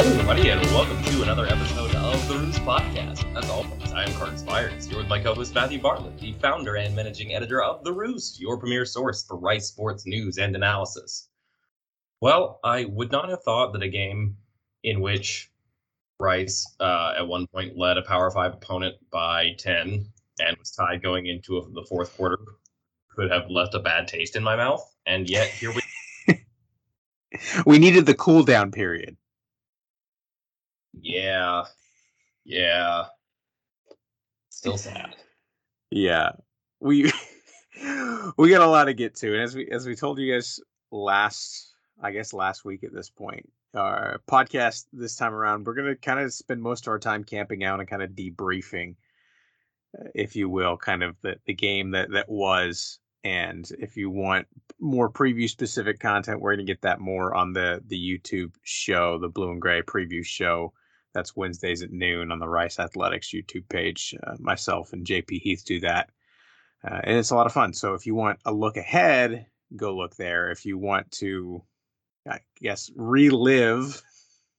Everybody, and welcome to another episode of the Roost Podcast. As always, I am Carter Spires, here with my co-host Matthew Bartlett, the founder and managing editor of The Roost, your premier source for Rice sports news and analysis. Well, I would not have thought that a game in which Rice uh, at one point led a Power Five opponent by ten and was tied going into a, the fourth quarter could have left a bad taste in my mouth, and yet here we. we needed the cool down period. Yeah. Yeah. Still sad. Yeah. We we got a lot to get to. And as we as we told you guys last I guess last week at this point, our podcast this time around, we're gonna kind of spend most of our time camping out and kind of debriefing, uh, if you will, kind of the, the game that that was. And if you want more preview specific content, we're gonna get that more on the the YouTube show, the Blue and Gray preview show that's Wednesdays at noon on the Rice Athletics YouTube page. Uh, myself and JP Heath do that. Uh, and it's a lot of fun. So if you want a look ahead, go look there. If you want to, I guess, relive,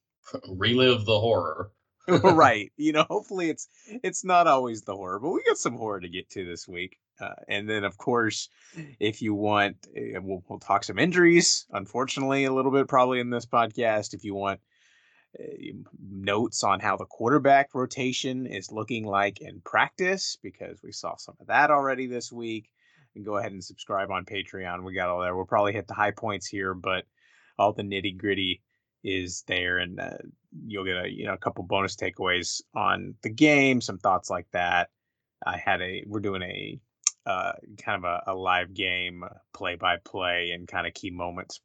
relive the horror. right. You know, hopefully it's it's not always the horror, but we got some horror to get to this week. Uh, and then, of course, if you want, uh, we'll, we'll talk some injuries. Unfortunately, a little bit probably in this podcast. If you want notes on how the quarterback rotation is looking like in practice because we saw some of that already this week. And go ahead and subscribe on Patreon. We got all there. We'll probably hit the high points here, but all the nitty gritty is there, and uh, you'll get a you know a couple bonus takeaways on the game, some thoughts like that. I had a we're doing a uh, kind of a, a live game play by play and kind of key moments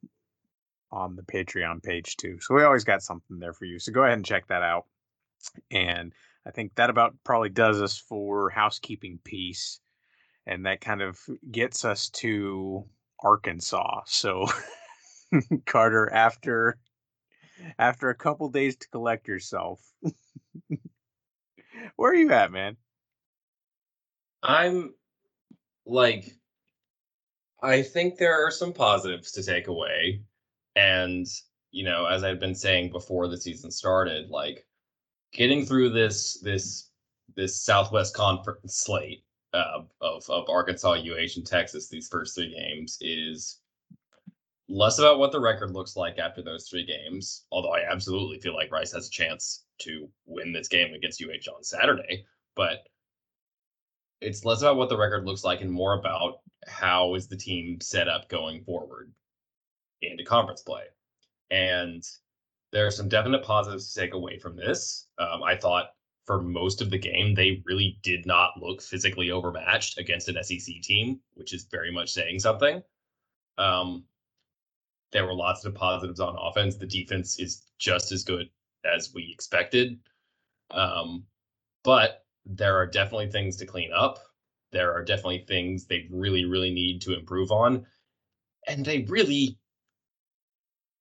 on the Patreon page too. So we always got something there for you. So go ahead and check that out. And I think that about probably does us for housekeeping piece. And that kind of gets us to Arkansas. So Carter, after after a couple days to collect yourself, where are you at, man? I'm like I think there are some positives to take away. And, you know, as I've been saying before the season started, like getting through this this this Southwest Conference slate uh, of of Arkansas, UH, and Texas these first three games is less about what the record looks like after those three games. Although I absolutely feel like Rice has a chance to win this game against UH on Saturday, but it's less about what the record looks like and more about how is the team set up going forward into conference play. And there are some definite positives to take away from this. Um, I thought for most of the game, they really did not look physically overmatched against an SEC team, which is very much saying something. Um, there were lots of positives on offense. The defense is just as good as we expected. Um, but there are definitely things to clean up. There are definitely things they really, really need to improve on. And they really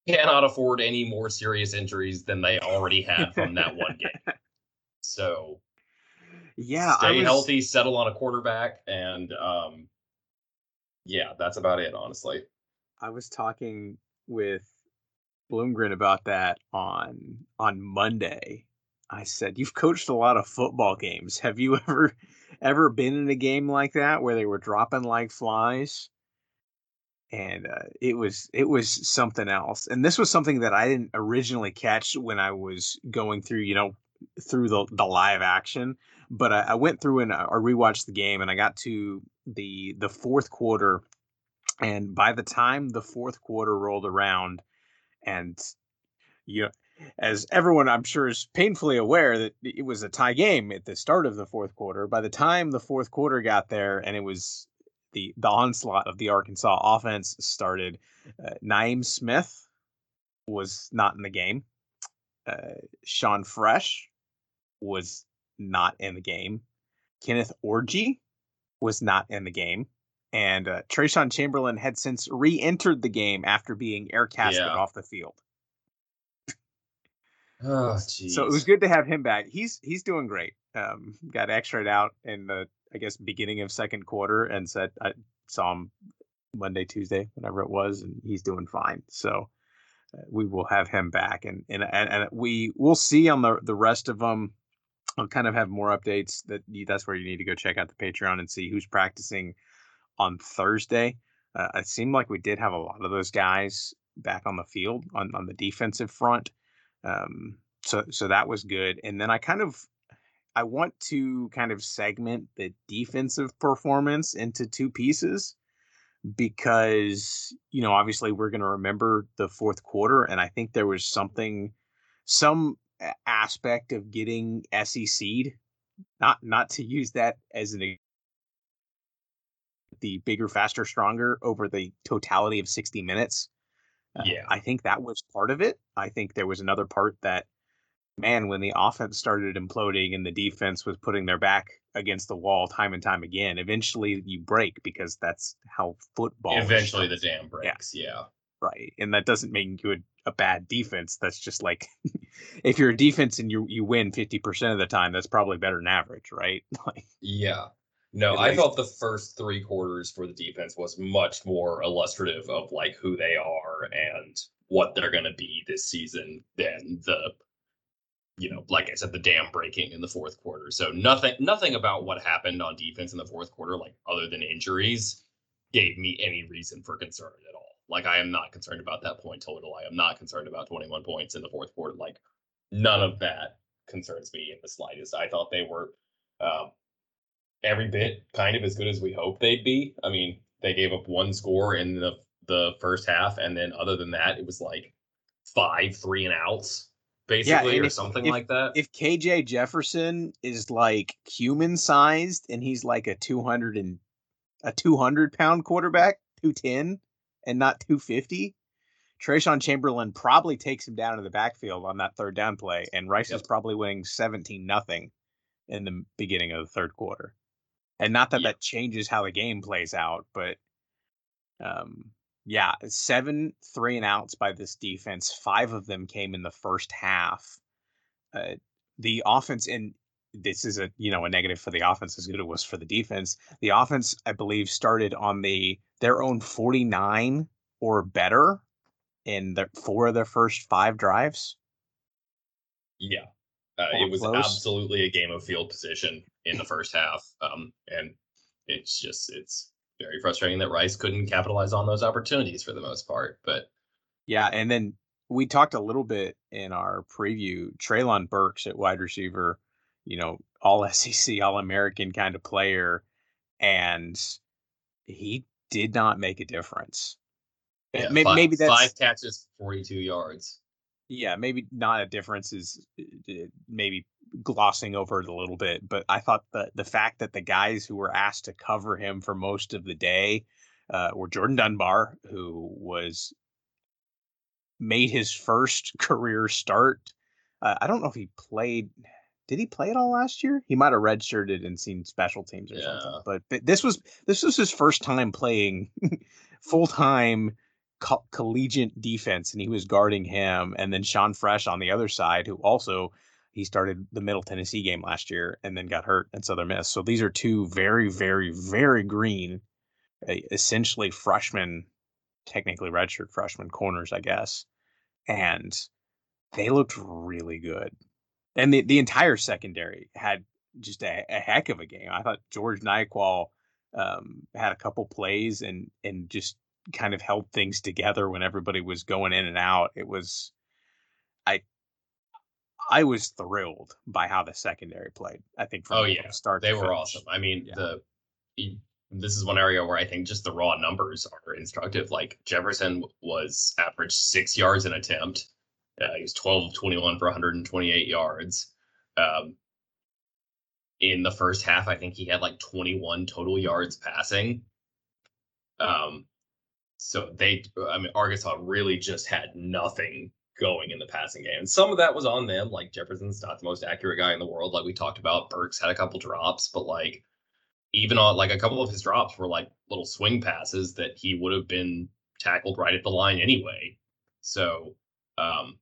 cannot afford any more serious injuries than they already had from that one game. So, yeah, stay was... healthy, settle on a quarterback, and um, yeah, that's about it, honestly. I was talking with Bloomgren about that on on Monday. I said, "You've coached a lot of football games. Have you ever ever been in a game like that where they were dropping like flies?" And uh, it was it was something else. And this was something that I didn't originally catch when I was going through, you know, through the the live action. But I, I went through and uh, I rewatched the game, and I got to the the fourth quarter, and by the time the fourth quarter rolled around, and you know, as everyone I'm sure is painfully aware that it was a tie game at the start of the fourth quarter. By the time the fourth quarter got there, and it was the the onslaught of the Arkansas offense started. Uh, Naeem Smith was not in the game. Uh, Sean Fresh was not in the game. Kenneth Orji was not in the game. And uh, Trayshawn Chamberlain had since re entered the game after being air casted yeah. off the field. Oh, geez. So it was good to have him back. He's he's doing great. Um, got x-rayed out in the I guess beginning of second quarter and said I saw him Monday, Tuesday, whatever it was, and he's doing fine. So we will have him back, and and and, we we'll see on the the rest of them. I'll kind of have more updates. That that's where you need to go check out the Patreon and see who's practicing on Thursday. Uh, it seemed like we did have a lot of those guys back on the field on, on the defensive front. Um, so so that was good. And then I kind of I want to kind of segment the defensive performance into two pieces because you know obviously we're going to remember the fourth quarter and I think there was something some aspect of getting SEC'd not not to use that as an the bigger faster stronger over the totality of 60 minutes uh, Yeah. I think that was part of it. I think there was another part that, man, when the offense started imploding and the defense was putting their back against the wall time and time again, eventually you break because that's how football. Eventually, the dam breaks. Yeah. right, and that doesn't make you a, a bad defense. That's just like if you're a defense and you you win fifty percent of the time, that's probably better than average, right? Like, Yeah. No, I least- thought the first three quarters for the defense was much more illustrative of like who they are and what they're going to be this season than the, you know, like I said, the dam breaking in the fourth quarter. So nothing, nothing about what happened on defense in the fourth quarter, like other than injuries, gave me any reason for concern at all. Like I am not concerned about that point total. I am not concerned about 21 points in the fourth quarter. Like none of that concerns me in the slightest. I thought they were. Um, every bit kind of as good as we hoped they'd be. I mean, they gave up one score in the the first half, and then other than that, it was like five three and outs, basically, and or if- something if- like that. if KJ Jefferson is like human sized and he's like a 200 and a 200 pound quarterback, 210 and not 250, Trayshawn Chamberlain probably takes him down to the backfield on that third down play, and Rice is probably winning 17 nothing in the beginning of the third quarter. And not that Yeah. that changes how the game plays out, but um, yeah, seven three and outs by this defense. Five of them came in the first half. Uh, the offense, and this is a you know a negative for the offense as good it was for the defense. The offense, I believe, started on the their own forty nine or better in the four of their first five drives. yeah, uh, it was close. absolutely a game of field position in the first half, um, and it's just it's very frustrating that Rice couldn't capitalize on those opportunities for the most part. But Yeah, and then we talked a little bit in our preview. Treylon Burks at wide receiver, you know, all SEC, all American kind of player, and he did not make a difference. Uh, yeah, may- five, maybe that's five catches, forty two yards. yeah, maybe not a difference is uh, maybe glossing over it a little bit, but I thought the the fact that the guys who were asked to cover him for most of the day uh, were Jordan Dunbar, who was made his first career start. Uh, I don't know if he played. Did he play it all last year? He might have redshirted and seen special teams or Yeah. something. But, but this was this was his first time playing full time co- collegiate defense, and he was guarding him. And then Sean Fresh on the other side, who also he started the Middle Tennessee game last year and then got hurt in Southern Miss. So these are two very, very, very green, essentially freshmen, technically redshirt freshman corners, I guess. And they looked really good. And the, the entire secondary had just a, a heck of a game. I thought George Nyquil um, had a couple plays and and just kind of held things together when everybody was going in and out. It was I was thrilled by how the secondary played. I think from, Oh yeah, start they were finish. awesome. I mean, Yeah. the this is one area where I think just the raw numbers are instructive. Like Jefferson was averaged six yards an attempt. Uh, he was 12 of 21 for 128 yards. Um, in the first half, I think he had like 21 total yards passing. Um, so they, I mean, Arkansas really just had nothing going in the passing game. And some of that was on them. Like Jefferson's not the most accurate guy in the world. Like we talked about, Burks had a couple drops, but like even on like a couple of his drops were like little swing passes that he would have been tackled right at the line anyway. So um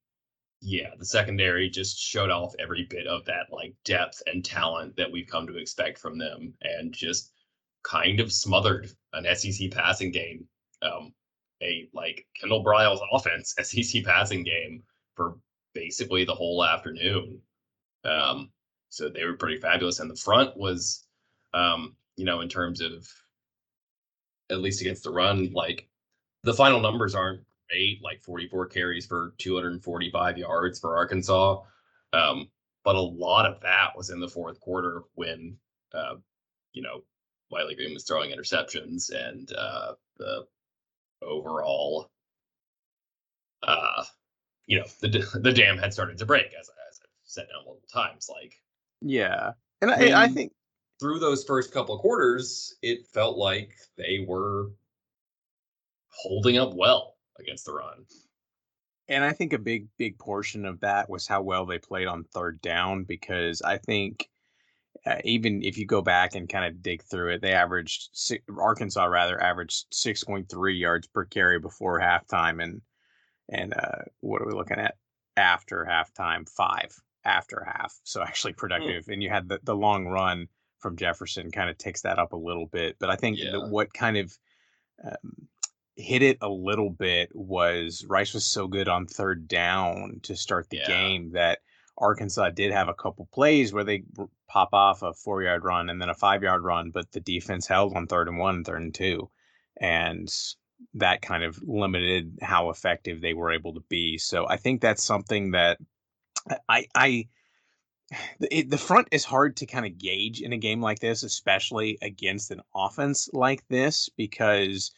yeah, the secondary just showed off every bit of that like depth and talent that we've come to expect from them and just kind of smothered an SEC passing game. Um a like Kendall Briles offense SEC passing game for basically the whole afternoon. Um, so they were pretty fabulous, and the front was, um, you know, in terms of at least against the run, like the final numbers aren't great, like 44 carries for 245 yards for Arkansas. Um, but a lot of that was in the fourth quarter when, uh, you know, Wiley Green was throwing interceptions and uh, the overall, uh, you know, the the dam had started to break, as, as I've said now multiple times. Like, yeah, and I, I think through those first couple of quarters, it felt like they were holding up well against the run. And I think a big, big portion of that was how well they played on third down because I think uh, even if you go back and kind of dig through it, they averaged Arkansas rather averaged six point three yards per carry before halftime, and and uh, what are we looking at after halftime? Five after half, so actually hmm. productive. Mm. And you had the the long run from Jefferson kind of takes that up a little bit, but I think yeah. what kind of um, hit it a little bit was Rice was so good on third down to start the yeah. game that Arkansas did have a couple plays where they pop off a four yard run and then a five yard run, but the defense held on third and one, third and two. And that kind of limited how effective they were able to be. So I think that's something that I, I, it, the front is hard to kind of gauge in a game like this, especially against an offense like this, because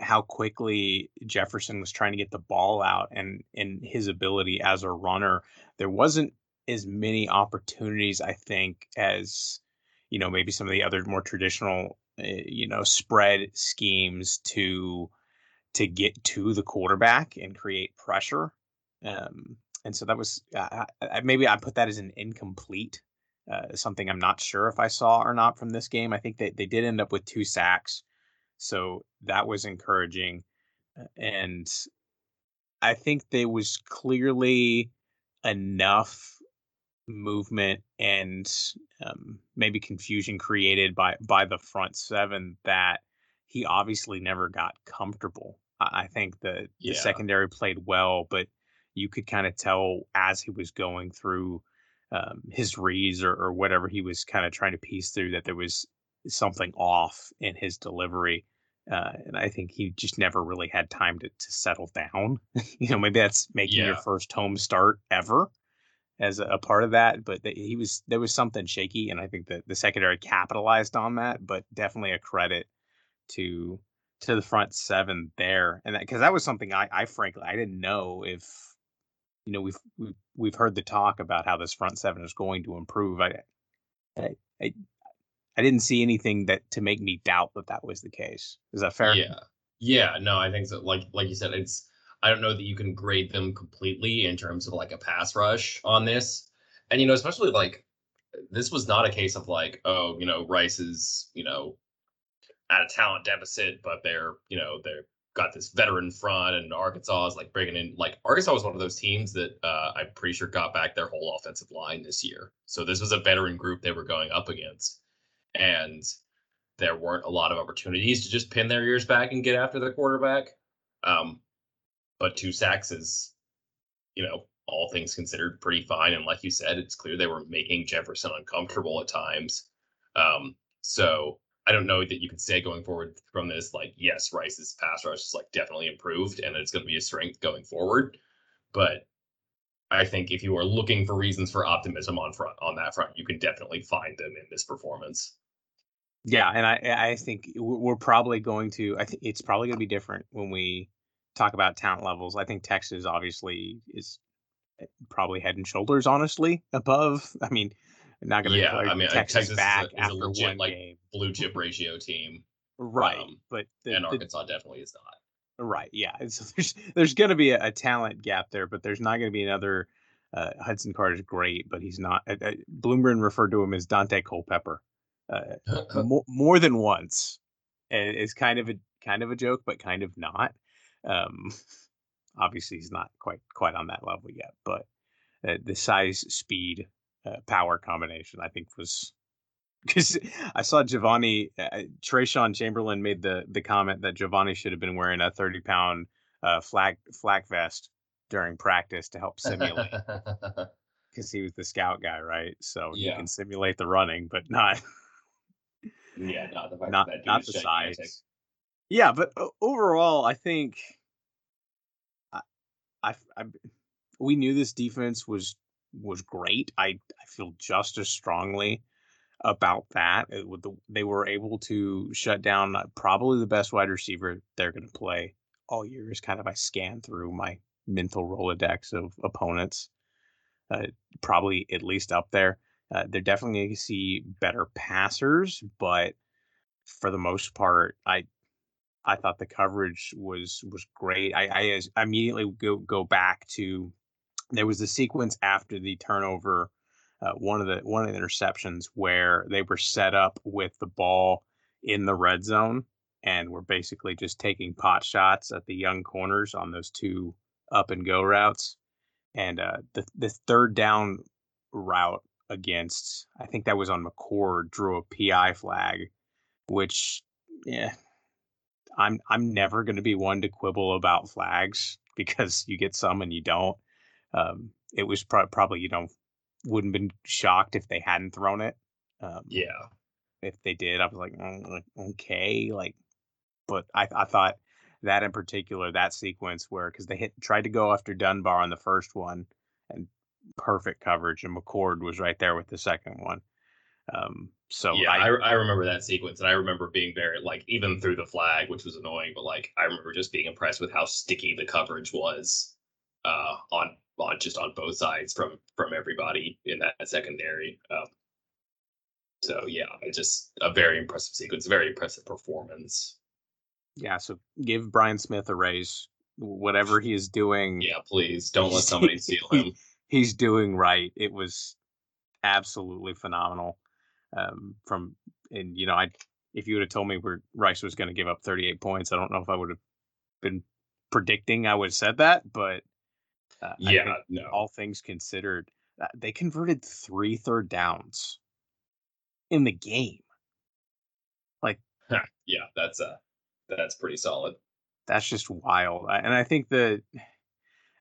how quickly Jefferson was trying to get the ball out and in his ability as a runner. There wasn't as many opportunities, I think, as you know maybe some of the other more traditional, uh, you know, spread schemes to to get to the quarterback and create pressure. Um, and so that was uh, maybe I put that as an incomplete, uh, something I'm not sure if I saw or not from this game. I think that they did end up with two sacks. So that was encouraging. And I think there was clearly enough movement and um, maybe confusion created by by the front seven that he obviously never got comfortable. I, I think the, yeah. the secondary played well, but you could kind of tell as he was going through um, his reads or, or whatever he was kind of trying to piece through that there was something off in his delivery. Uh, and I think he just never really had time to, to settle down. you know, maybe that's making yeah. your first home start ever as a, a part of that. But the, he was there was something shaky, and I think that the secondary capitalized on that. But definitely a credit to to the front seven there, and because that, that, was something I, I frankly I didn't know if you know we've we've we've heard the talk about how this front seven is going to improve. I I, I didn't see anything that to make me doubt that that was the case. Is that fair? Yeah. Yeah, no, I think so. Like like you said, it's I don't know that you can grade them completely in terms of like a pass rush on this. And you know, especially like this was not a case of like, oh, you know, Rice is, you know, at a talent deficit, but they're, you know, they're got this veteran front and Arkansas is like bringing in like Arkansas was one of those teams that uh, I'm pretty sure got back their whole offensive line this year. So this was a veteran group they were going up against and there weren't a lot of opportunities to just pin their ears back and get after the quarterback. Um, but two sacks is, you know, all things considered, pretty fine. And like you said, it's clear they were making Jefferson uncomfortable at times. Um, so I don't know that you can say going forward from this, like, yes, Rice's pass rush is like definitely improved and it's going to be a strength going forward. But I think if you are looking for reasons for optimism on front on that front, you can definitely find them in this performance. Yeah, and I I think we're probably going to. I think it's probably going to be different when we talk about talent levels. I think Texas obviously is eh, probably head and shoulders, honestly, above. I mean, not going to yeah. I mean, Texas, Texas back is a, is a legit like game. blue chip ratio team, right? Um, but the, and Arkansas the, definitely is not. Right. Yeah. So there's there's going to be a, a, talent gap there, but there's not going to be another. Uh, Hudson Card's great, but he's not. Uh, uh, Bloomgren referred to him as Daunte Culpepper uh, more, more than once. And it's kind of a kind of a joke, but kind of not. Um, obviously, he's not quite quite on that level yet, but uh, the size, speed, uh, power combination, I think, was because I saw Giovanni uh, Trayshawn Chamberlain made the the comment that Giovanni should have been wearing a 30 pound uh, flag flag vest during practice to help simulate because he was the scout guy, right? So yeah. you can simulate the running, but not yeah, not the not, not the size. Yeah, but overall, I think I, I, I we knew this defense was was great. I I feel just as strongly about that. The, they were able to shut down uh, probably the best wide receiver they're going to play all year. Is kind of I scan through my mental rolodex of opponents. Uh, probably at least up there. Uh, they're definitely going to see better passers, but for the most part, I I thought the coverage was was great. I, I immediately go go back to there was the sequence after the turnover, uh, one of the one of the interceptions where they were set up with the ball in the red zone and were basically just taking pot shots at the young corners on those two up and go routes. And uh, the the third down route against I think that was on McCord drew a PI flag, which yeah, I'm I'm never going to be one to quibble about flags because you get some and you don't. Um, it was pro- probably you know wouldn't been shocked if they hadn't thrown it. Um, yeah, if they did, I was like, mm, okay, like, but I I thought that in particular, that sequence where because they hit tried to go after Dunbar on the first one and perfect coverage, and McCord was right there with the second one. Um, so yeah, I, I, I, remember that sequence, and I remember being very like even through the flag, which was annoying, but like I remember just being impressed with how sticky the coverage was uh, on on just on both sides from from everybody in that secondary. Um, so yeah, it's just a very impressive sequence, very impressive performance. Yeah, so give Brian Smith a raise. Whatever he is doing. Yeah, please don't let somebody steal him. He's doing right. It was absolutely phenomenal. Um, from and you know, I if you would have told me where Rice was going to give up 38 points, I don't know if I would have been predicting I would have said that, but uh, yeah, no. All things considered, uh, they converted three third downs in the game. Like, yeah, that's uh that's pretty solid. That's just wild. And I think the,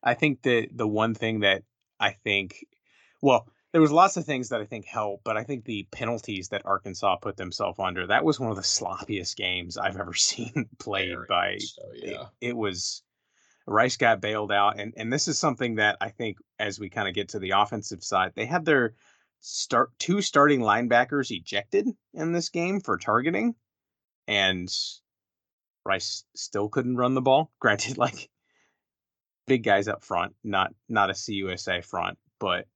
I think that the one thing that I think, well, there was lots of things that I think helped, but I think the penalties that Arkansas put themselves under, that was one of the sloppiest games I've ever seen played Very by. So, yeah. It, it, was Rice got bailed out, and and this is something that I think as we kind of get to the offensive side, they had their start two starting linebackers ejected in this game for targeting, and Rice still couldn't run the ball. Granted, like big guys up front, not not a CUSA front, but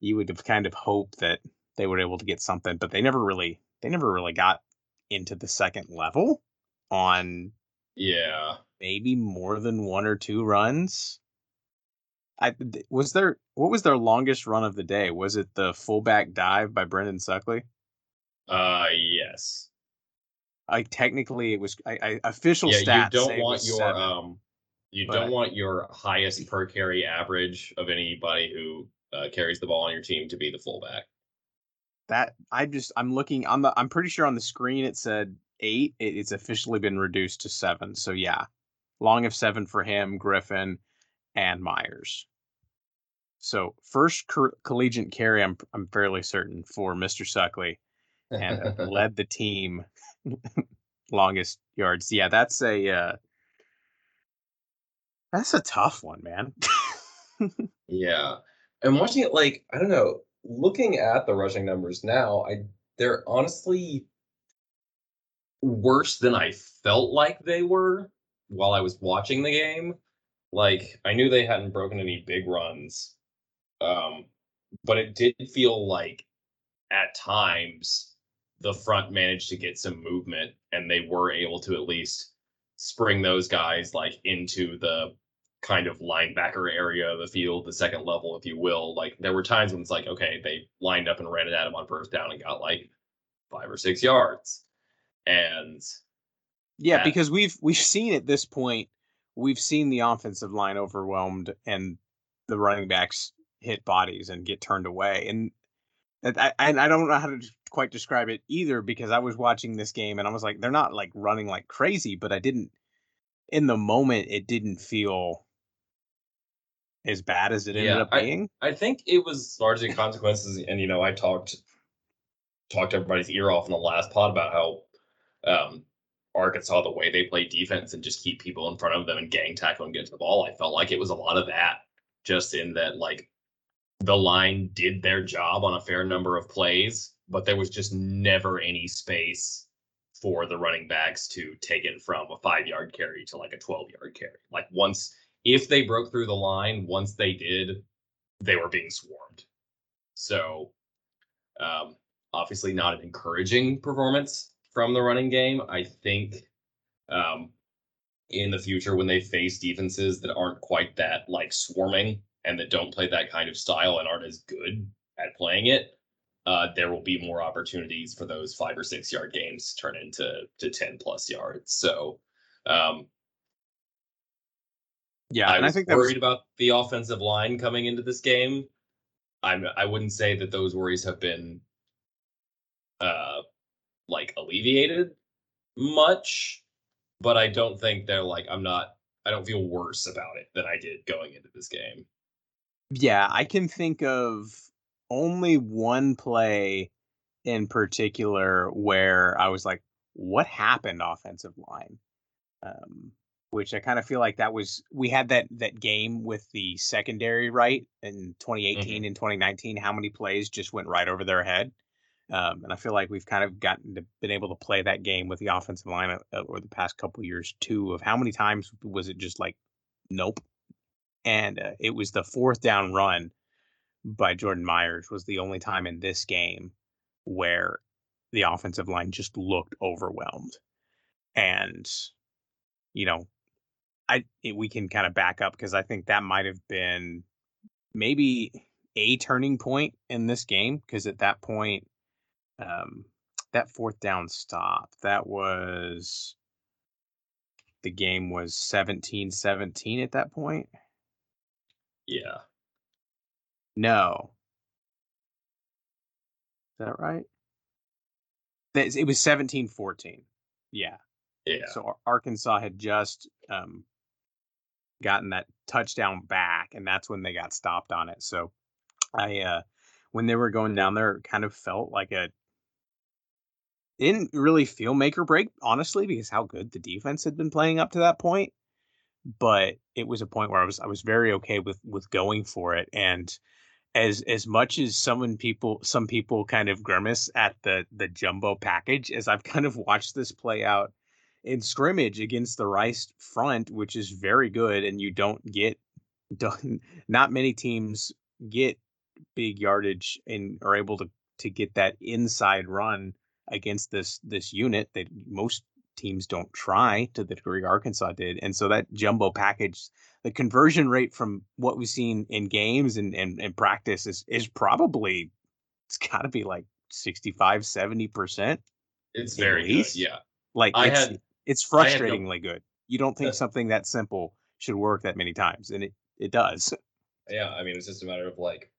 you would have kind of hoped that they were able to get something, but they never really they never really got into the second level on yeah maybe more than one or two runs. I was there. What was their longest run of the day? Was it the fullback dive by Brendan Suckley? Uh, yes. I technically it was I, I official yeah, stats. You don't want your seven, um, you but, don't want your highest per carry average of anybody who uh, carries the ball on your team to be the fullback. That I just I'm looking on the I'm pretty sure on the screen it said eight. It, it's officially been reduced to seven. So yeah, long of seven for him, Griffin, and Myers. So first co- collegiate carry, I'm I'm fairly certain for Mr. Suckley, and led the team longest yards. Yeah, that's a uh, that's a tough one, man. yeah, and watching it, like I don't know, looking at the rushing numbers now, I they're honestly worse than I felt like they were while I was watching the game. Like I knew they hadn't broken any big runs, um, but it did feel like at times the front managed to get some movement and they were able to at least spring those guys like into the kind of linebacker area of the field, the second level, if you will. Like there were times when it's like, okay, they lined up and ran it at him on first down and got like five or six yards. And yeah, that, because we've we've seen at this point, we've seen the offensive line overwhelmed and the running backs hit bodies and get turned away. And And I, and I don't know how to quite describe it either because I was watching this game and I was like, they're not like running like crazy, but I didn't, in the moment, it didn't feel as bad as it ended Yeah, up being. I think it was largely consequences, and you know, I talked talked everybody's ear off in the last pod about how um, Arkansas, the way they play defense and just keep people in front of them and gang tackle and get to the ball. I felt like it was a lot of that, just in that like the line did their job on a fair number of plays, but there was just never any space for the running backs to take it from a five yard carry to like a 12 yard carry. Like once, if they broke through the line, once they did, they were being swarmed. So, um, obviously not an encouraging performance from the running game. I think um, in the future when they face defenses that aren't quite that like swarming and that don't play that kind of style and aren't as good at playing it, uh, there will be more opportunities for those five or six yard games to turn into to ten plus yards. So um, Yeah, I and I think worried was, about the offensive line coming into this game. I'm I wouldn't say that those worries have been uh like alleviated much, but I don't think they're like I'm not I don't feel worse about it than I did going into this game. yeah, I can think of only one play in particular where I was like, what happened offensive line? Um, which I kind of feel like that was we had that that game with the secondary right in 2018 and 2019. How many plays just went right over their head? Um, and I feel like we've kind of gotten to been able to play that game with the offensive line uh, over the past couple years too. Of how many times was it just like, nope, and uh, it was the fourth down run by Jordan Myers was the only time in this game where the offensive line just looked overwhelmed. And you know, I it, we can kind of back up because I think that might have been maybe a turning point in this game because at that point um that fourth down stop that was the game was 17-17 at that point. Yeah. no. Is that right? It was 17-14 yeah. Yeah. So Arkansas had just um, gotten that touchdown back, and that's when they got stopped on it. So I, uh, when they were going down there, kind of felt like a it didn't really feel make or break, honestly, because how good the defense had been playing up to that point. But it was a point where I was I was very okay with with going for it, and as as much as some people some people kind of grimace at the the jumbo package, as I've kind of watched this play out in scrimmage against the Rice front, which is very good, and you don't get done. Not many teams get big yardage and are able to to get that inside run against this this unit that most teams don't try to the degree Arkansas did. And so that jumbo package, the conversion rate from what we've seen in games and and, and practice is is probably it's got to be like 65 70%. It's At very good. Yeah. Like I had- it's no- frustratingly good. You don't think something that simple should work that many times and it it does. Yeah, I mean, it's just a matter of like,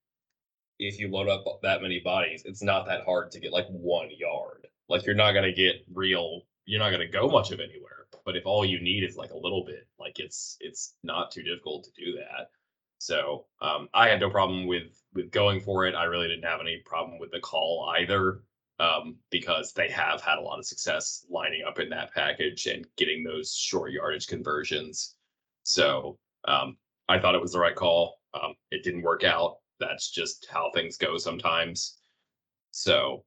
if you load up that many bodies, it's not that hard to get like one yard. Like, you're not gonna get real. You're not gonna go much of anywhere. But if all you need is like a little bit, like it's it's not too difficult to do that. So um, I had no problem with with going for it. I really didn't have any problem with the call either, um, because they have had a lot of success lining up in that package and getting those short yardage conversions. So um, I thought it was the right call. Um, it didn't work out. That's just how things go sometimes. So,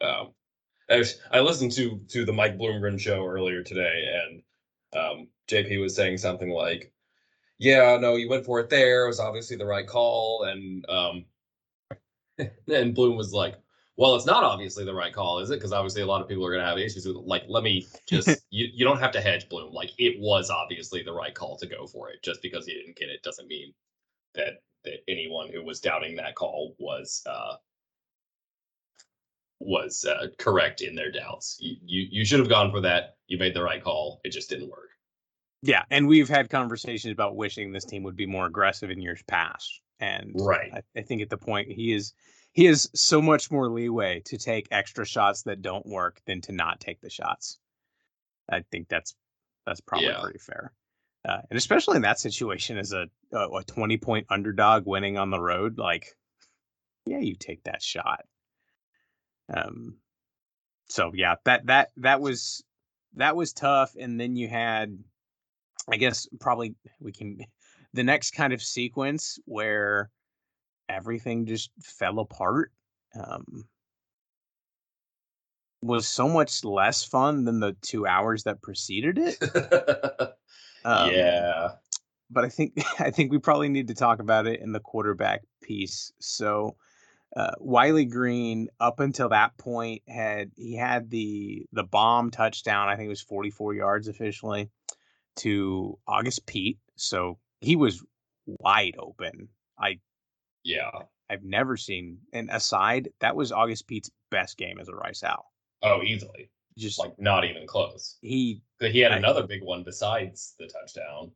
um, I, was- I listened to to the Mike Bloomgren show earlier today, and um, JP was saying something like, "Yeah, no, you went for it there. It was obviously the right call." And um, and Bloom was like, "Well, it's not obviously the right call, is it? Because obviously a lot of people are going to have issues with it. Like, let me just you you don't have to hedge Bloom. Like, it was obviously the right call to go for it. Just because he didn't get it doesn't mean that that anyone who was doubting that call was uh was uh, correct in their doubts. You, you you should have gone for that. You made the right call. It just didn't work. Yeah, and we've had conversations about wishing this team would be more aggressive in years past. And Right. I, I think at the point he is he has so much more leeway to take extra shots that don't work than to not take the shots. I think that's that's probably Yeah. pretty fair. Uh, and especially in that situation as a, a a 20 point underdog winning on the road like yeah, you take that shot. Um so yeah, that that that was that was tough and then you had I guess probably we can the next kind of sequence where everything just fell apart um was so much less fun than the 2 hours that preceded it. Um, yeah. but I think I think we probably need to talk about it in the quarterback piece. So uh, Wiley Green, up until that point, had he had the the bomb touchdown. I think it was 44 yards officially to August Pete. So he was wide open. I Yeah. I've never seen. And aside, that was August Pete's best game as a Rice Owl. Oh, easily. Just Like not even close. he But he had I- another big one besides the touchdown.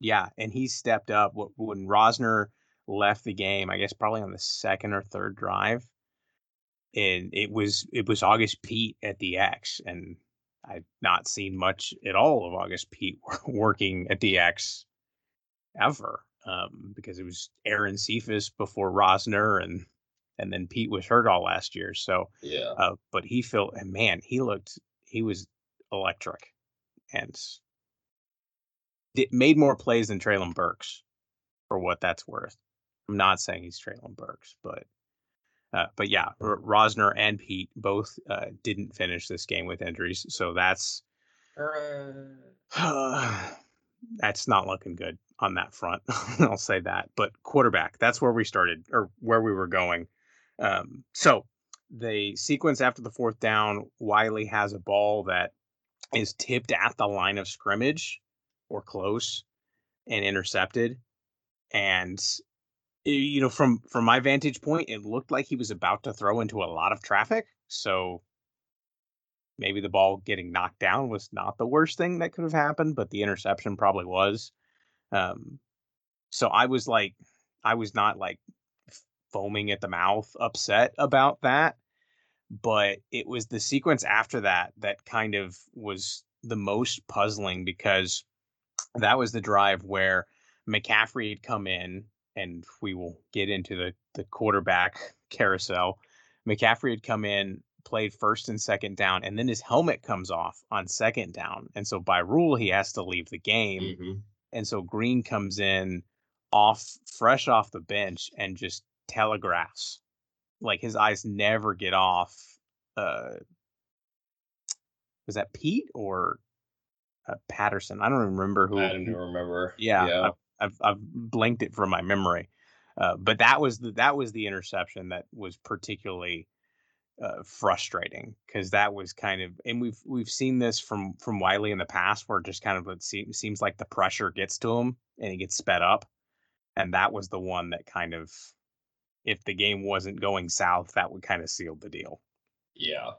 Yeah, and he stepped up when Rozner left the game. I guess probably on the second or third drive, and it was it was August Pete at the X, and I've not seen much at all of August Pete working at the X ever, um, because it was Aaron Cephus before Rozner, and and then Pete was hurt all last year. So, Yeah. uh, but he felt, and man, he looked, he was electric, and did, made more plays than Treylon Burks, for what that's worth. I'm not saying he's Treylon Burks, but uh, but yeah, R- Rozner and Pete both uh, didn't finish this game with injuries, so that's that's not looking good on that front. I'll say that. But quarterback, that's where we started or where we were going. Um, so the sequence after the fourth down, Wiley has a ball that is tipped at the line of scrimmage or close and intercepted. And you know, from from my vantage point, it looked like he was about to throw into a lot of traffic. So maybe the ball getting knocked down was not the worst thing that could have happened, but the interception probably was. Um, so I was like, I was not like foaming at the mouth, upset about that, but it was the sequence after that that kind of was the most puzzling because that was the drive where McCaffrey had come in, and we will get into the the quarterback carousel. McCaffrey had come in, played first and second down, and then his helmet comes off on second down, and so by rule he has to leave the game. Mhm. And so Green comes in off fresh off the bench and just telegraphs. Like his eyes never get off uh was that Pete or uh, Patterson? I don't remember who I don't remember. yeah, Yeah. I've, I've I've blanked it from my memory. Uh, but that was the that was the interception that was particularly uh, frustrating because that was kind of and we've we've seen this from from Wiley in the past where just kind of it seems like the pressure gets to him and he gets sped up, and that was the one that kind of if the game wasn't going south that would kind of seal the deal. Yeah.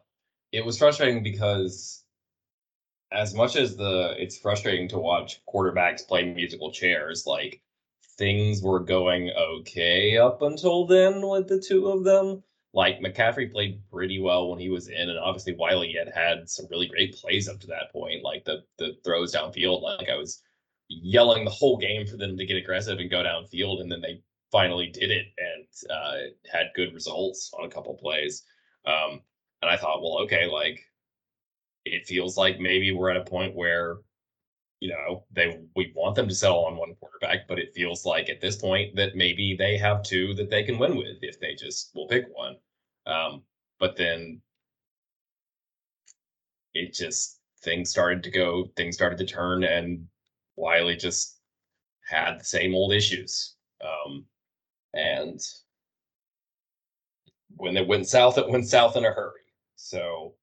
It was frustrating because as much as the it's frustrating to watch quarterbacks play musical chairs, like things were going okay up until then with the two of them. Like McCaffrey played pretty well when he was in, and obviously Wiley had had some really great plays up to that point, like the the throws downfield. Like I was yelling the whole game for them to get aggressive and go downfield, and then they finally did it and uh, had good results on a couple plays. Um, and I thought, well, okay, like it feels like maybe we're at a point where, you know, they we want them to settle on one quarterback, but it feels like at this point that maybe they have two that they can win with if they just will pick one. Um, but then it just things started to go, things started to turn, and Wiley just had the same old issues. Um, and when it went south, it went south in a hurry. So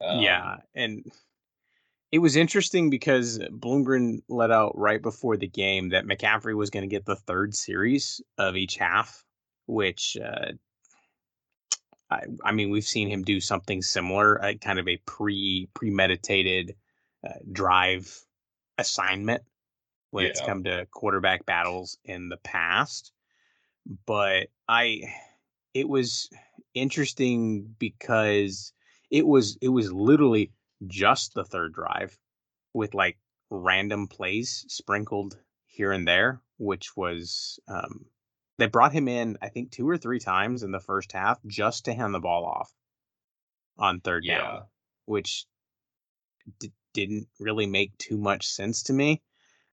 um, yeah, and it was interesting because Bloomgren let out right before the game that McCaffrey was going to get the third series of each half, which uh, I, I mean we've seen him do something similar, uh, kind of a pre premeditated uh, drive assignment when it's come to quarterback battles in the past. But I, it was interesting because it was it was literally just the third drive with like random plays sprinkled here and there, which was um, they brought him in I think two or three times in the first half just to hand the ball off on third Yeah. down, which d- didn't really make too much sense to me.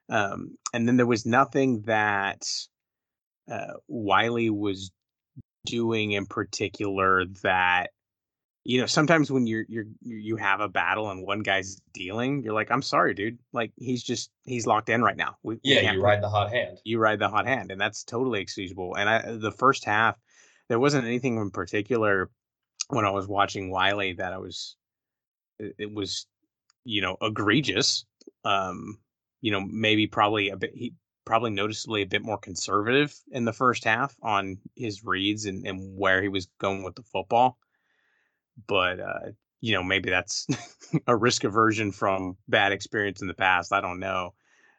Um, and then there was nothing that uh, Wiley was doing in particular that you know sometimes when you're you're you have a battle and one guy's dealing you're like i'm sorry dude. Like he's just he's locked in right now. We, we Yeah, can't you ride the hot hand. you ride the hot hand and that's totally excusable and i the first half there wasn't anything in particular when i was watching wiley that i was it, it was you know egregious um you know maybe probably a bit he probably noticeably a bit more conservative in the first half on his reads and, and where he was going with the football but uh you know maybe that's a risk aversion from bad experience in the past i don't know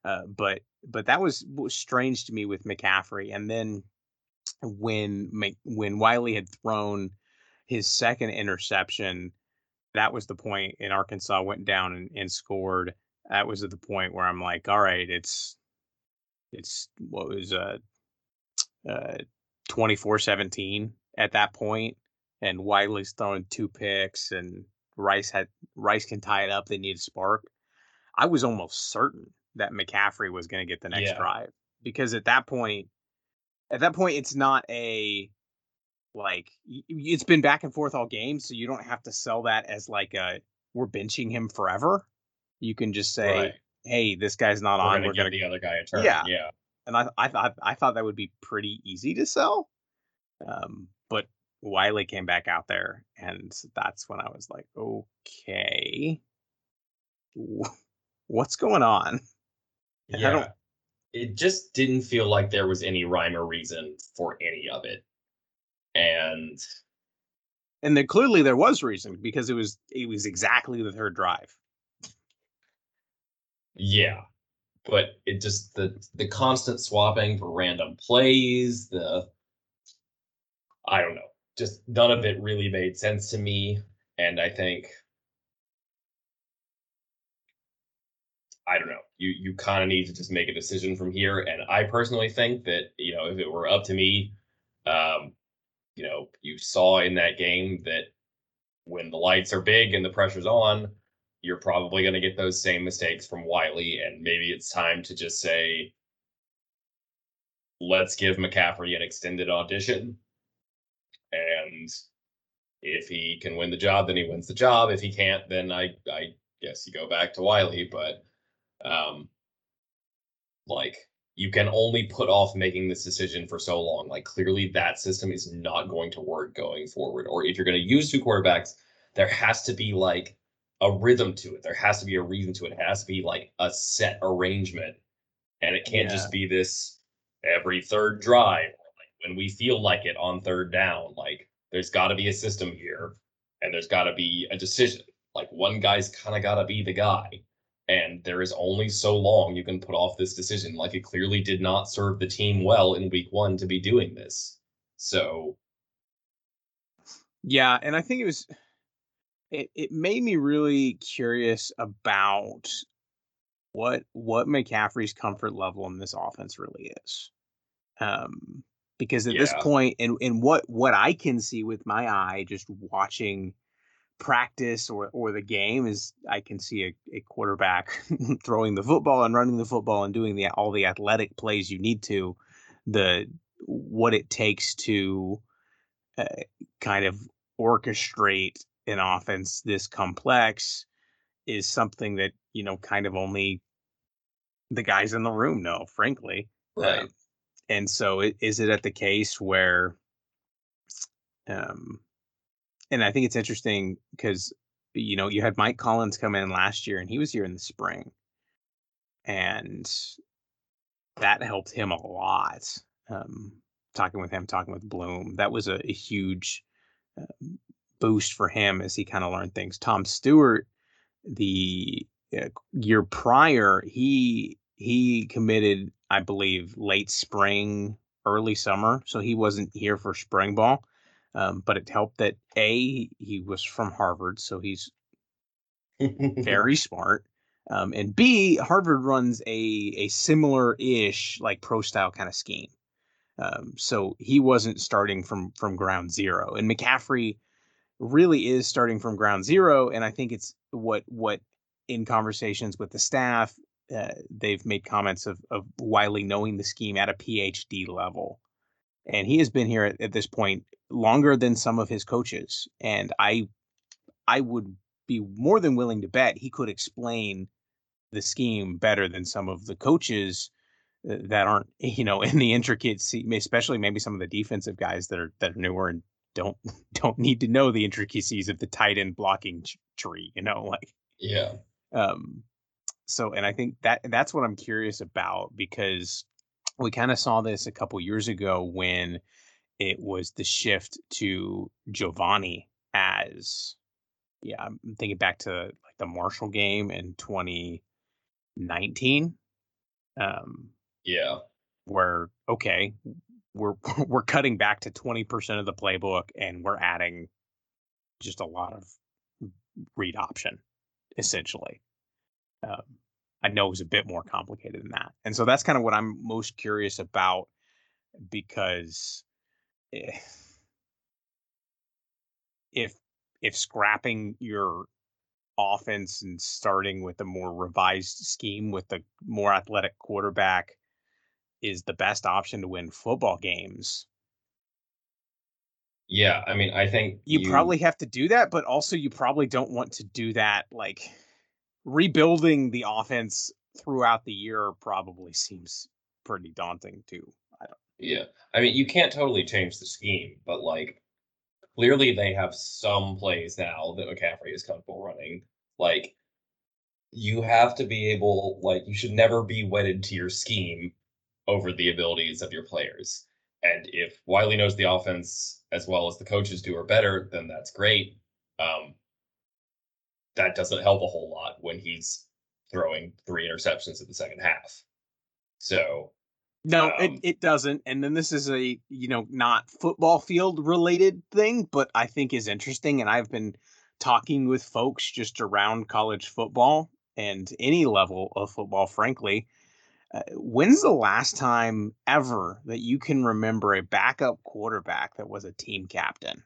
uh, but but that was, was strange to me with McCaffrey. And then when when Wiley had thrown his second interception, that was the point. And Arkansas went down and, and scored. That was at the point where I'm like, all right, it's it's what was uh uh 24-17 at that point, and Wiley's throwing two picks, and Rice had Rice can tie it up. They need a spark. I was almost certain that McCaffrey was going to get the next Yeah. drive because at that point, at that point, it's not a like it's been back and forth all game, so you don't have to sell that as like a we're benching him forever. You can just say, Right. "Hey, this guy's not We're on. gonna We're gonna." Get the other guy a turn. Yeah. yeah. And I, I thought, I thought that would be pretty easy to sell. Um, but Wiley came back out there, and that's when I was like, "Okay, what's going on?" And I Yeah. don't- It just didn't feel like there was any rhyme or reason for any of it. And And then clearly there was reason because it was it was exactly the third drive. yeah. But it just the the constant swapping for random plays, the I don't know. Just none of it really made sense to me. And I think I don't know. You you kind of need to just make a decision from here. And I personally think that, you know, if it were up to me, um, you know, you saw in that game that when the lights are big and the pressure's on, you're probably going to get those same mistakes from Wiley. And maybe it's time to just say, let's give McCaffrey an extended audition. And if he can win the job, then he wins the job. If he can't, then I, I guess you go back to Wiley. But, um, like, you can only put off making this decision for so long. Like, clearly, that system is not going to work going forward. Or if you're going to use two quarterbacks, there has to be like a rhythm to it. There has to be a reason to it. It has to be like a set arrangement. And it can't just be this every third drive, when we feel like it on third down. Like, there's got to be a system here, and there's got to be a decision. Like, one guy's kind of got to be the guy and there is only so long you can put off this decision. Like it clearly did not serve the team well in week one to be doing this. So Yeah, and I think it was it, it made me really curious about what what McCaffrey's comfort level in this offense really is. Um because at this point and and what what I can see with my eye just watching practice or or the game is I can see a, a quarterback throwing the football and running the football and doing the all the athletic plays you need to the what it takes to uh, kind of orchestrate an offense this complex is something that you know kind of only the guys in the room know frankly Um, and so is it at the case where um and i think it's interesting because you know you had mike collins come in last year and he was here in the spring. And that helped him a lot um talking with him talking with bloom. That was a, a huge uh, boost for him as he kind of learned things. Tom stewart the uh, year prior he he committed i believe late spring early summer so he wasn't here for spring ball Um, but it helped that a he was from Harvard, so he's very smart. Um, and B, Harvard runs a a similar ish like pro style kind of scheme. Um, so he wasn't starting from from ground zero. And McCaffrey really is starting from ground zero. And I think it's what what in conversations with the staff, uh, they've made comments of of Wiley knowing the scheme at a PhD level. And he has been here at, at this point longer than some of his coaches. And I I would be more than willing to bet he could explain the scheme better than some of the coaches uh, that aren't you know in the intricacies especially maybe some of the defensive guys that are that are newer and don't don't need to know the intricacies of the tight end blocking tree you know like yeah um so and i think that that's what i'm curious about because we kind of saw this a couple years ago when it was the shift to Giovanni as yeah, I'm thinking back to like the Marshall game in 2019. Um, yeah, where okay, we're we're cutting back to 20% of the playbook and we're adding just a lot of read option essentially. Um, I know it was a bit more complicated than that. And so that's kind of what I'm most curious about because if, if if scrapping your offense and starting with a more revised scheme with a more athletic quarterback is the best option to win football games. Yeah, I mean, I think you, you, probably have to do that, but also you probably don't want to do that. Like rebuilding the offense throughout the year probably seems pretty daunting too. I don't. Yeah, I mean, you can't totally change the scheme, but like clearly they have some plays now that McCaffrey is comfortable running. Like you have to be able, like you should never be wedded to your scheme over the abilities of your players. And if Wiley knows the offense as well as the coaches do or better, then that's great. Um, that doesn't help a whole lot when he's throwing three interceptions in the second half. So no, um, it, it doesn't. And then this is a, you know, not football field related thing, but I think is interesting. And I've been talking with folks just around college football and any level of football, frankly. Uh, when's the last time ever that you can remember a backup quarterback that was a team captain?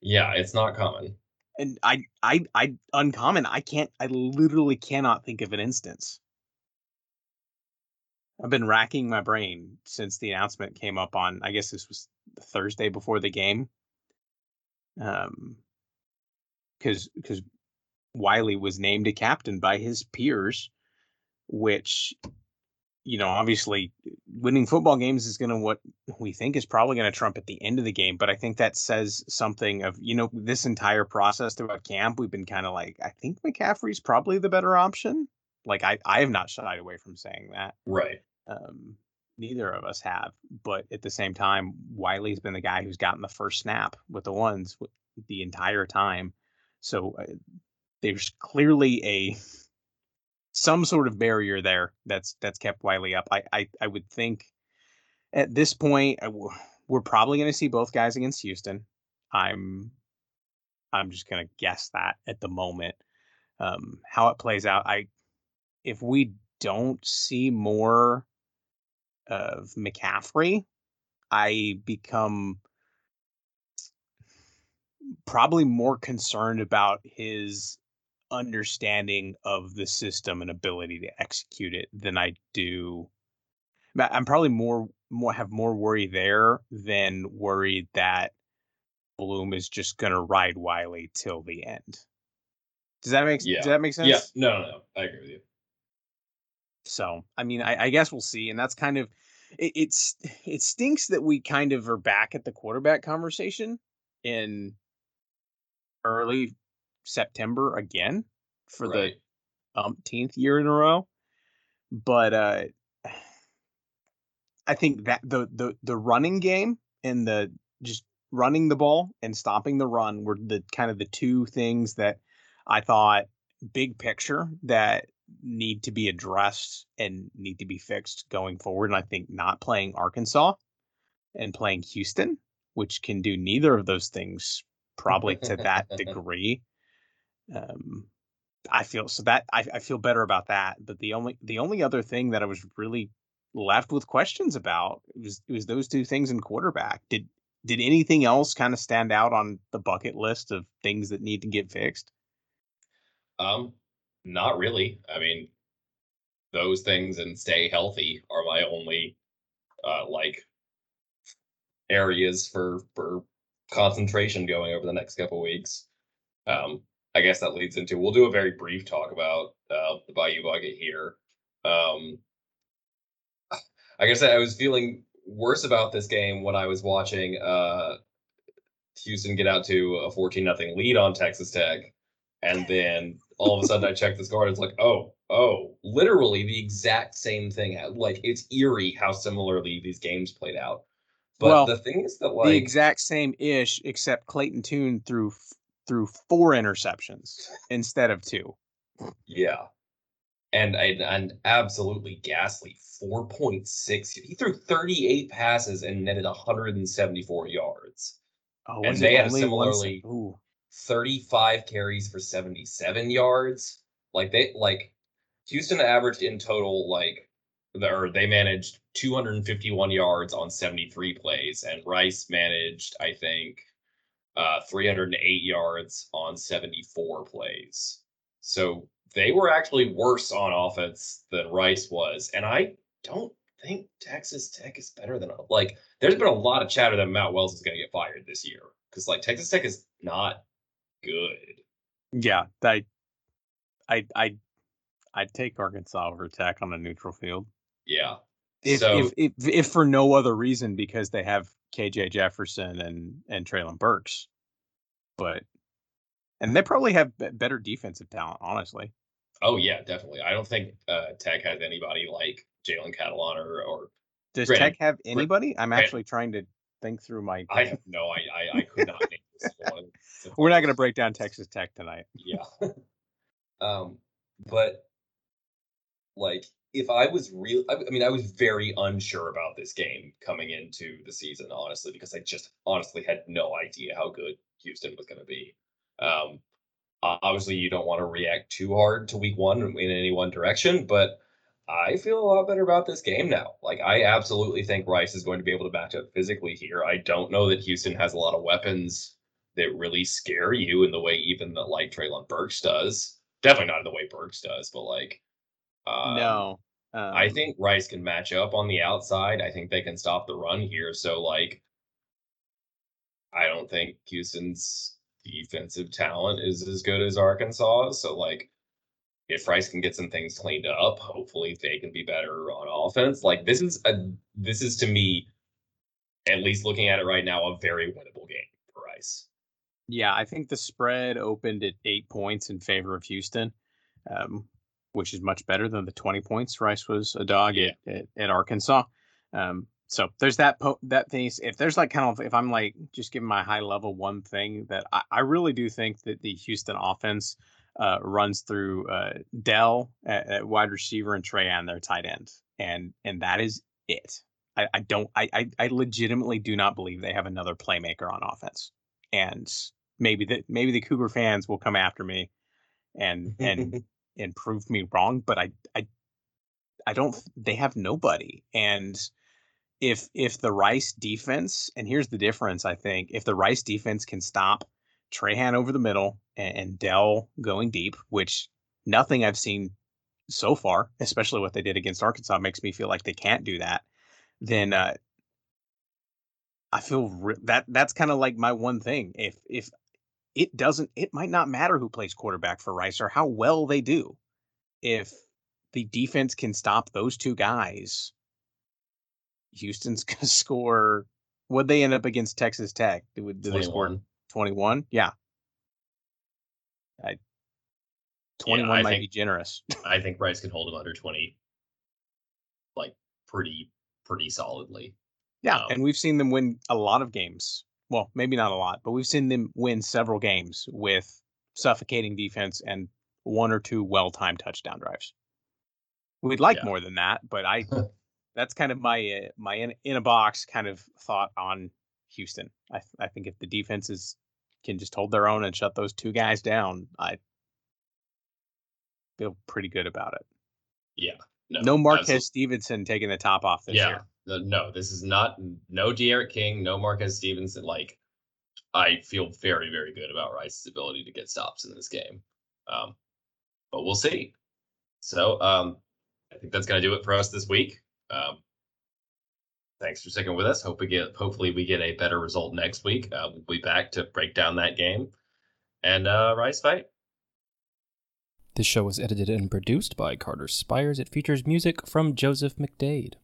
Yeah, it's not common. And I, I, I, uncommon. I can't. I literally cannot think of an instance. I've been racking my brain since the announcement came up on. I guess this was Thursday before the game. Um, because because Wiley was named a captain by his peers, which you know obviously winning football games is going to what we think is probably going to trump at the end of the game. But I think that says something of you know this entire process throughout camp. We've been kind of like I think McCaffrey's probably the better option. Like I I have not shied away from saying that. Right. Um, neither of us have, but at the same time, Wiley's been the guy who's gotten the first snap with the ones the entire time. So uh, there's clearly a some sort of barrier there that's that's kept Wiley up. I I, I would think at this point we're probably going to see both guys against Houston. I'm I'm just going to guess that at the moment. Um, how it plays out, I if we don't see more of McCaffrey, I become probably more concerned about his understanding of the system and ability to execute it than I do. I'm probably more more have more worry there than worried that Bloom is just gonna ride Wiley till the end. Does that make yeah. does that make sense? Yeah, no, no, no. I agree with you. So, I mean, I, I guess we'll see. And that's kind of it, it's it stinks that we kind of are back at the quarterback conversation in early September again for right. the umpteenth year in a row. But uh I think that the the the running game and the just running the ball and stopping the run were the kind of the two things that I thought big picture that need to be addressed and need to be fixed going forward. And I think not playing Arkansas and playing Houston which can do neither of those things probably to that degree. Um, I feel so that I, I feel better about that. But the only the only other thing that I was really left with questions about was it was those two things in quarterback. Did did anything else kind of stand out on the bucket list of things that need to get fixed? Um, not really. I mean, those things and stay healthy are my only uh like areas for for concentration going over the next couple weeks. Um, I guess that leads into we'll do a very brief talk about uh, the Bayou Bucket here. Um, I said, I was feeling worse about this game when I was watching uh, Houston get out to a 14 nothing lead on Texas Tech. And then all of a sudden I check this guard. It's like, oh, oh, literally the exact same thing. Like it's eerie how similarly these games played out. But well, the thing is that like the exact same ish, except Clayton Tune threw threw four interceptions instead of two. Yeah, and an absolutely ghastly 4.6. He threw 38 passes and netted 174 yards. Oh, and they had similarly 35 carries for 77 yards. Like they like Houston averaged in total like or they managed 251 yards on 73 plays and Rice managed I think uh 308 yards on 74 plays. So they were actually worse on offense than Rice was. And I don't think Texas Tech is better than like there's been a lot of chatter that Matt Wells is going to get fired this year because like Texas Tech is not good. Yeah, I, I, I, I'd take Arkansas over Tech on a neutral field. Yeah. If, so, if, if, if for no other reason because they have KJ Jefferson and and Treylon Burks, but and they probably have better defensive talent, honestly. Oh yeah, definitely. I don't think uh, Tech has anybody like Jalen Catalon or, or does Grant, Tech have anybody? I'm Grant, actually trying to think through my. I have no, I I, I could not name this one. We're not going to break down Texas Tech tonight. Yeah. um, but like if I was real, I, mean, I was very unsure about this game coming into the season, honestly, because I just honestly had no idea how good Houston was going to be. Um, obviously, you don't want to react too hard to week one in any one direction, but I feel a lot better about this game now. Like, I absolutely think Rice is going to be able to match up physically here. I don't know that Houston has a lot of weapons that really scare you in the way even that like Treylon Burks does. Definitely not in the way Burks does, but like, um, no. Um, I think Rice can match up on the outside. I think they can stop the run here. So like, I don't think Houston's defensive talent is as good as Arkansas. So like if Rice can get some things cleaned up, hopefully they can be better on offense. Like this is a this is to me, at least looking at it right now, a very winnable game for Rice. Yeah, I think the spread opened at eight points in favor of Houston, um, which is much better than the twenty points Rice was a dog yeah. at, at, at, Arkansas. Um, so there's that po- that thing. If there's like kind of if I'm like just giving my high level one thing that I, I really do think that the Houston offense uh, runs through uh, Dell at, at, wide receiver and Trahan their tight end, and and that is it. I, I don't I, I I legitimately do not believe they have another playmaker on offense, and maybe that maybe the Cougar fans will come after me, and and and prove me wrong, but I I I don't. They have nobody, and if if the Rice defense, and here's the difference, I think, if the Rice defense can stop Trahan over the middle and, and Dell going deep, which nothing I've seen so far, especially what they did against Arkansas, makes me feel like they can't do that. Then uh, I feel re- that that's kind of like my one thing. If if it doesn't, it might not matter who plays quarterback for Rice or how well they do. If the defense can stop those two guys, Houston's gonna score. Would they end up against Texas Tech? They score twenty one? Yeah. I twenty one yeah, might think, be generous. I think Rice can hold them under twenty, like pretty pretty solidly. Yeah, um, and we've seen them win a lot of games. Well, maybe not a lot, but we've seen them win several games with suffocating defense and one or two well timed touchdown drives. We'd like yeah. more than that, but I that's kind of my uh, my in, in a box kind of thought on Houston. I I think if the defenses can just hold their own and shut those two guys down, I feel pretty good about it. Yeah. No, No Marquez absolutely. Stevenson taking the top off this yeah. year. the- no, this is not no D'Eriq King, no Marquez Stevenson. Like, I feel very, very good about Rice's ability to get stops in this game. Um, but we'll see. So, um, I think that's gonna do it for us this week. Um, thanks for sticking with us. Hope we get, hopefully, we get a better result next week. Uh, we'll be back to break down that game and uh, Rice fight. This show was edited and produced by Carter Spires. It features music from Joseph McDade.